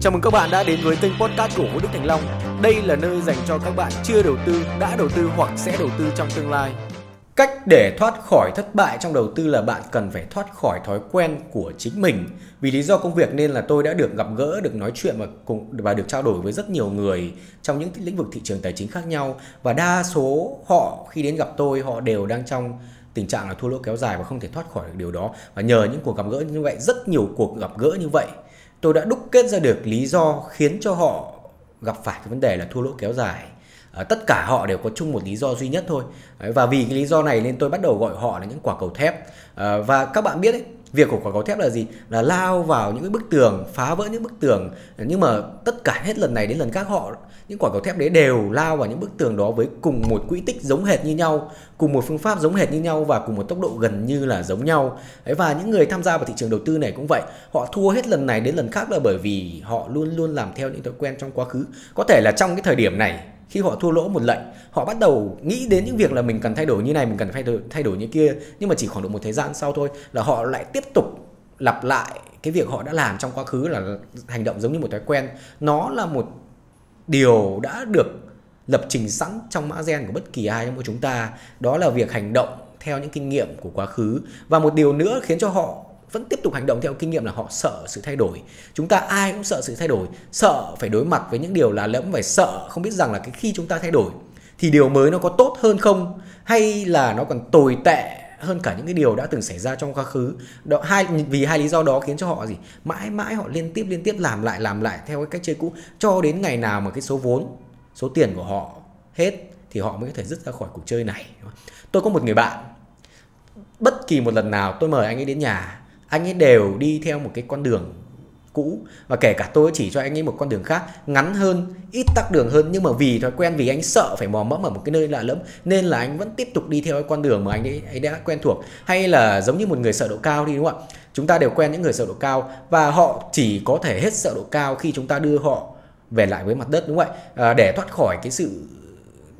Chào mừng các bạn đã đến với kênh podcast của Vũ Đức Thành Long. Đây là nơi dành cho các bạn chưa đầu tư, đã đầu tư hoặc sẽ đầu tư trong tương lai. Cách để thoát khỏi thất bại trong đầu tư là bạn cần phải thoát khỏi thói quen của chính mình. Vì lý do công việc nên là tôi đã được gặp gỡ, được nói chuyện và cùng và được trao đổi với rất nhiều người trong những lĩnh vực thị trường tài chính khác nhau và đa số họ khi đến gặp tôi họ đều đang trong tình trạng là thua lỗ kéo dài và không thể thoát khỏi được điều đó. Và nhờ những cuộc gặp gỡ như vậy, rất nhiều cuộc gặp gỡ như vậy, tôi đã đúc kết ra được lý do khiến cho họ gặp phải cái vấn đề là thua lỗ kéo dài. À, tất cả họ đều có chung một lý do duy nhất thôi. Đấy, và vì cái lý do này nên tôi bắt đầu gọi họ là những quả cầu thép. À, và các bạn biết đấy việc của quả cầu thép là gì? Là lao vào những cái bức tường phá vỡ những bức tường. Nhưng mà tất cả hết lần này đến lần khác họ những quả cầu thép đấy đều lao vào những bức tường đó với cùng một quỹ tích giống hệt như nhau cùng một phương pháp giống hệt như nhau và cùng một tốc độ gần như là giống nhau. Đấy, và những người tham gia vào thị trường đầu tư này cũng vậy. Họ thua hết lần này đến lần khác là bởi vì họ luôn luôn làm theo những thói quen trong quá khứ. Có thể là trong cái thời điểm này khi họ thua lỗ một lệnh, họ bắt đầu nghĩ đến những việc là mình cần thay đổi như này, mình cần thay đổi thay đổi như kia, nhưng mà chỉ khoảng độ một thời gian sau thôi là họ lại tiếp tục lặp lại cái việc họ đã làm trong quá khứ là hành động giống như một thói quen. Nó là một điều đã được lập trình sẵn trong mã gen của bất kỳ ai trong chúng ta. Đó là việc hành động theo những kinh nghiệm của quá khứ. Và một điều nữa khiến cho họ vẫn tiếp tục hành động theo kinh nghiệm là họ sợ sự thay đổi. Chúng ta ai cũng sợ sự thay đổi, sợ phải đối mặt với những điều là lẫm phải sợ, không biết rằng là cái khi chúng ta thay đổi thì điều mới nó có tốt hơn không? Hay là nó còn tồi tệ hơn cả những cái điều đã từng xảy ra trong quá khứ? Đó, hai, vì hai lý do đó khiến cho họ gì? Mãi mãi họ liên tiếp liên tiếp làm lại làm lại theo cái cách chơi cũ, cho đến ngày nào mà cái số vốn, số tiền của họ hết thì họ mới có thể dứt ra khỏi cuộc chơi này. Tôi có một người bạn, bất kỳ một lần nào tôi mời anh ấy đến nhà anh ấy đều đi theo một cái con đường cũ. Và kể cả tôi chỉ cho anh ấy một con đường khác ngắn hơn ít tắc đường hơn. Nhưng mà vì thói quen vì anh sợ phải mò mẫm ở một cái nơi lạ lẫm nên là anh vẫn tiếp tục đi theo cái con đường mà anh ấy, ấy đã quen thuộc. Hay là giống như một người sợ độ cao đi đúng không ạ? Chúng ta đều quen những người sợ độ cao. Và họ chỉ có thể hết sợ độ cao khi chúng ta đưa họ về lại với mặt đất đúng không ạ? À, để thoát khỏi cái sự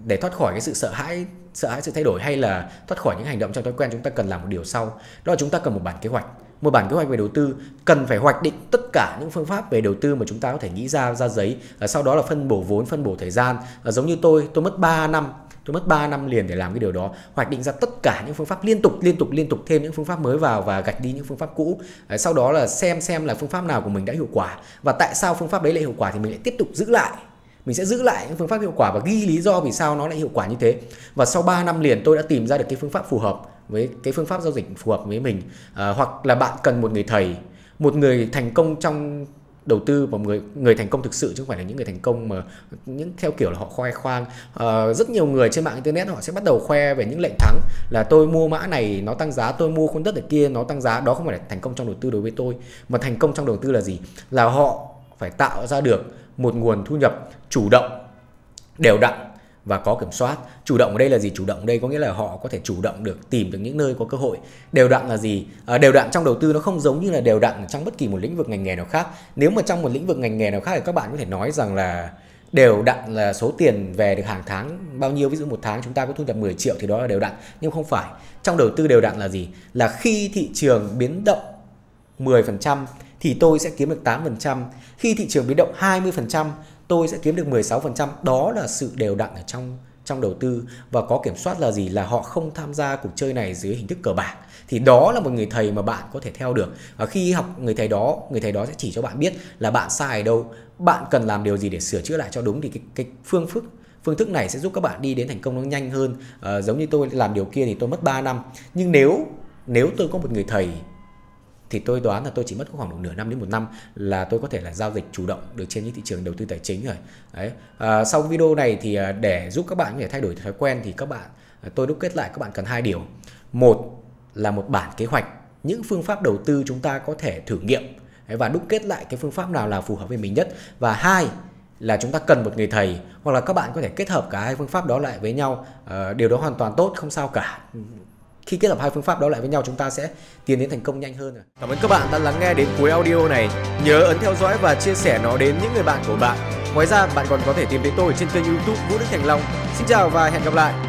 để thoát khỏi cái sự sợ hãi sợ hãi sự thay đổi hay là thoát khỏi những hành động trong thói quen chúng ta cần làm một điều sau. Đó là chúng ta cần một bản kế hoạch một bản kế hoạch về đầu tư, cần phải hoạch định tất cả những phương pháp về đầu tư mà chúng ta có thể nghĩ ra ra giấy à, sau đó là phân bổ vốn, phân bổ thời gian. À, giống như tôi tôi mất 3 năm, tôi mất 3 năm liền để làm cái điều đó. Hoạch định ra tất cả những phương pháp liên tục liên tục liên tục thêm những phương pháp mới vào và gạch đi những phương pháp cũ. À, sau đó là xem xem là phương pháp nào của mình đã hiệu quả và tại sao phương pháp đấy lại hiệu quả thì mình lại tiếp tục giữ lại. Mình sẽ giữ lại những phương pháp hiệu quả và ghi lý do vì sao nó lại hiệu quả như thế. Và sau 3 năm liền tôi đã tìm ra được cái phương pháp phù hợp với cái phương pháp giao dịch phù hợp với mình. À, hoặc là bạn cần một người thầy một người thành công trong đầu tư và người người thành công thực sự chứ không phải là những người thành công mà những theo kiểu là họ khoe khoang. À, rất nhiều người trên mạng internet họ sẽ bắt đầu khoe về những lệnh thắng là tôi mua mã này nó tăng giá tôi mua khối đất ở kia nó tăng giá. Đó không phải là thành công trong đầu tư đối với tôi mà thành công trong đầu tư là gì? Là họ phải tạo ra được một nguồn thu nhập chủ động đều đặn và có kiểm soát. Chủ động ở đây là gì? Chủ động ở đây có nghĩa là họ có thể chủ động được tìm được những nơi có cơ hội. Đều đặn là gì? À, đều đặn trong đầu tư nó không giống như là đều đặn trong bất kỳ một lĩnh vực ngành nghề nào khác. Nếu mà trong một lĩnh vực ngành nghề nào khác thì các bạn có thể nói rằng là đều đặn là số tiền về được hàng tháng bao nhiêu. Ví dụ một tháng chúng ta có thu nhập 10 triệu thì đó là đều đặn nhưng không phải. Trong đầu tư đều đặn là gì? Là khi thị trường biến động 10% thì tôi sẽ kiếm được 8%. Khi thị trường biến động 20%, tôi sẽ kiếm được 16%. Đó là sự đều đặn ở trong trong đầu tư. Và có kiểm soát là gì? Là họ không tham gia cuộc chơi này dưới hình thức cờ bạc. Thì đó là một người thầy mà bạn có thể theo được. Và khi học người thầy đó người thầy đó sẽ chỉ cho bạn biết là bạn sai ở đâu. Bạn cần làm điều gì để sửa chữa lại cho đúng thì cái, cái phương thức phương thức này sẽ giúp các bạn đi đến thành công nó nhanh hơn. À, giống như tôi làm điều kia thì tôi mất 3 năm. Nhưng nếu nếu tôi có một người thầy thì tôi đoán là tôi chỉ mất khoảng độ nửa năm đến một năm là tôi có thể là giao dịch chủ động được trên những thị trường đầu tư tài chính rồi. Đấy. À, sau video này thì à, để giúp các bạn có thể thay đổi thói quen thì các bạn à, tôi đúc kết lại các bạn cần hai điều. Một là một bản kế hoạch những phương pháp đầu tư chúng ta có thể thử nghiệm. Và đúc kết lại cái phương pháp nào là phù hợp với mình nhất. Và hai là chúng ta cần một người thầy hoặc là các bạn có thể kết hợp cả hai phương pháp đó lại với nhau. À, điều đó hoàn toàn tốt không sao cả khi kết hợp hai phương pháp đó lại với nhau, chúng ta sẽ tiến đến thành công nhanh hơn. Cảm ơn các bạn đã lắng nghe đến cuối audio này. Nhớ ấn theo dõi và chia sẻ nó đến những người bạn của bạn. Ngoài ra, bạn còn có thể tìm thấy tôi trên kênh YouTube Vũ Đức Thành Long. Xin chào và hẹn gặp lại.